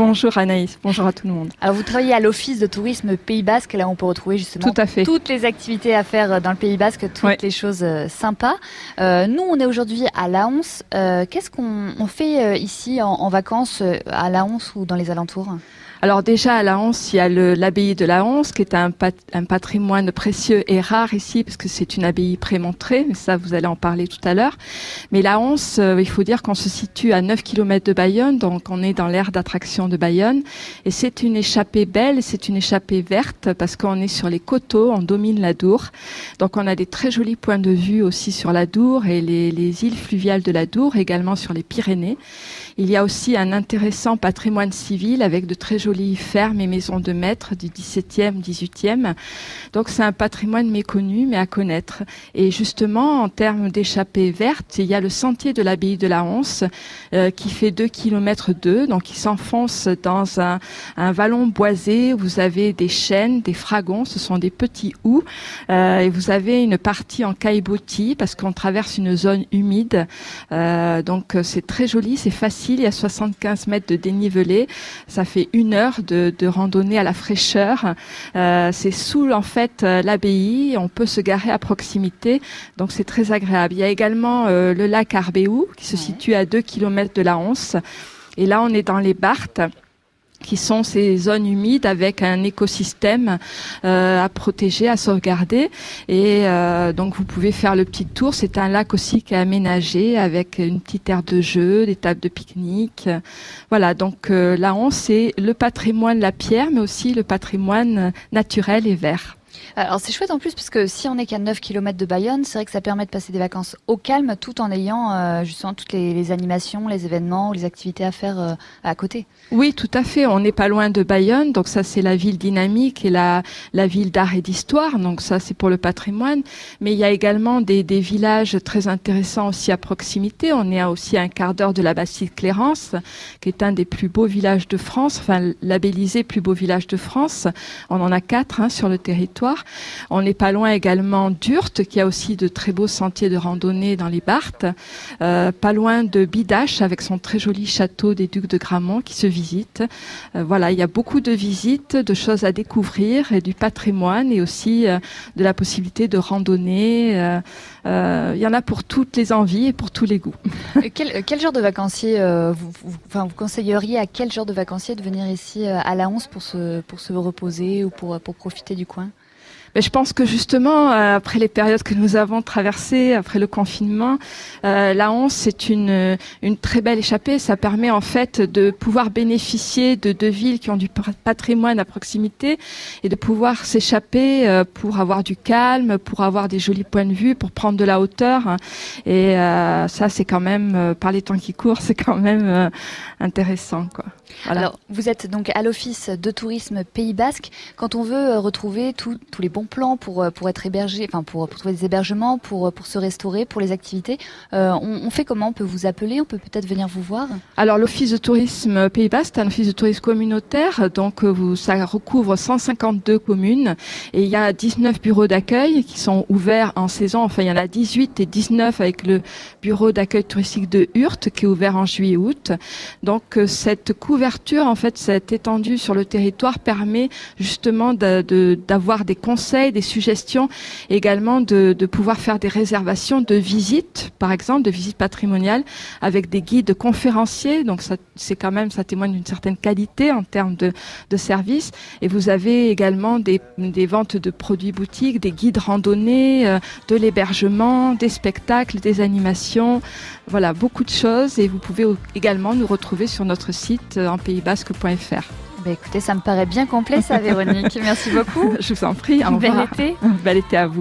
Bonjour Anaïs, bonjour à tout le monde. Alors vous travaillez à l'Office de tourisme Pays Basque, là on peut retrouver justement toutes les activités à faire dans le Pays Basque, toutes les choses euh, sympas. Euh, nous on est aujourd'hui à Laons. Euh, Qu'est-ce qu'on fait ici en, en vacances à Laons ou dans les alentours? Alors déjà à la Hanse, il y a l'abbaye de la Hanse qui est un, patrimoine précieux et rare ici parce que c'est une abbaye prémontrée, mais ça vous allez en parler tout à l'heure. Mais la Hanse, euh, il faut dire qu'on se situe à 9 km de Bayonne, donc on est dans l'aire d'attraction de Bayonne et c'est une échappée belle, c'est une échappée verte parce qu'on est sur les coteaux, on domine la Dour. Donc on a des très jolis points de vue aussi sur la Dour et les, les îles fluviales de la Dour, également sur les Pyrénées. Il y a aussi un intéressant patrimoine civil avec de très jolies fermes et maisons de maître du 17e, 18e. Donc c'est un patrimoine méconnu mais à connaître. Et justement, en termes d'échappée verte, il y a le sentier de l'abbaye de la Honse euh, qui fait 2 km 2, donc il s'enfonce dans un, un, vallon boisé. Vous avez des chênes, des fragons, ce sont des petits houes. Euh, et vous avez une partie en caillebotis parce qu'on traverse une zone humide. Euh, donc c'est très joli, c'est facile il y a 75 mètres de dénivelé. Ça fait une heure de, randonnée à la fraîcheur. Euh, c'est sous en fait euh, l'abbaye. On peut se garer à proximité, donc c'est très agréable. Il y a également euh, le lac Arbéou qui se situe à 2 km de la Honse. Et là, on est dans les Barthes qui sont ces zones humides avec un écosystème euh, à protéger, à sauvegarder. Et euh, donc vous pouvez faire le petit tour. C'est un lac aussi qui est aménagé avec une petite aire de jeu, des tables de pique-nique. Voilà, donc euh, là on c'est le patrimoine de la pierre, mais aussi le patrimoine naturel et vert. Alors c'est chouette en plus parce que si on n'est qu'à 9 km de Bayonne, c'est vrai que ça permet de passer des vacances au calme tout en ayant euh, justement toutes les, animations, les événements, les activités à faire euh, à côté. Oui, tout à fait. On n'est pas loin de Bayonne, donc ça c'est la ville dynamique et la, ville d'art et d'histoire, donc ça c'est pour le patrimoine. Mais il y a également des, des villages très intéressants aussi à proximité. On est aussi à un quart d'heure de la Bastille Clérance, qui est un des plus beaux villages de France, enfin labellisé plus beau village de France. On en a quatre hein, sur le territoire. On n'est pas loin également d'Urte, qui a aussi de très beaux sentiers de randonnée dans les Barthes. Euh, pas loin de Bidache, avec son très joli château des Ducs de Gramont qui se visite. Euh, voilà, il y a beaucoup de visites, de choses à découvrir du patrimoine et aussi euh, de la possibilité de randonner. il y en a pour toutes les envies et pour tous les goûts. quel, genre de vacancier vous, conseilleriez à quel genre de vacancier de venir ici à la Honse pour se, reposer ou pour profiter du coin? Mais je pense que justement, euh, après les périodes que nous avons traversées, après le confinement, euh, la Honse, c'est une, une très belle échappée. Ça permet en fait de pouvoir bénéficier de deux villes qui ont du patrimoine à proximité et de pouvoir s'échapper euh, pour avoir du calme, pour avoir des jolis points de vue, pour prendre de la hauteur. Et euh, ça, c'est quand même, euh, par les temps qui courent, c'est quand même intéressant. Quoi. Alors, vous êtes donc à l'Office de tourisme Pays Basque. Quand on veut retrouver tous les bons plan pour, euh, pour être hébergé, enfin pour, trouver des hébergements, pour, euh, pour se restaurer, pour les activités. Euh, on, fait comment? On peut vous appeler? On peut peut-être venir vous voir? Alors l'Office de tourisme Pays Bas, c'est un office de tourisme communautaire, donc ça recouvre 152 communes et il y a 19 bureaux d'accueil qui sont ouverts en saison. Enfin, il y en a 18 et 19 avec le bureau d'accueil touristique de Hurte qui est ouvert en juillet-août. Donc cette couverture, en fait, cette étendue sur le territoire permet justement d'avoir des conseils des suggestions, également de, pouvoir faire des réservations de visites, par exemple, de visites patrimoniales, avec des guides conférenciers. Donc ça, c'est quand même, ça témoigne d'une certaine qualité en termes de, de services. Et vous avez également des, ventes de produits boutiques, des guides randonnées, euh, de l'hébergement, des spectacles, des animations. Voilà, beaucoup de choses. Et vous pouvez également nous retrouver sur notre site euh, en. Bah écoutez, ça me paraît bien complet ça, Véronique. Merci beaucoup. Je vous en prie. Bel été. Bel été à vous.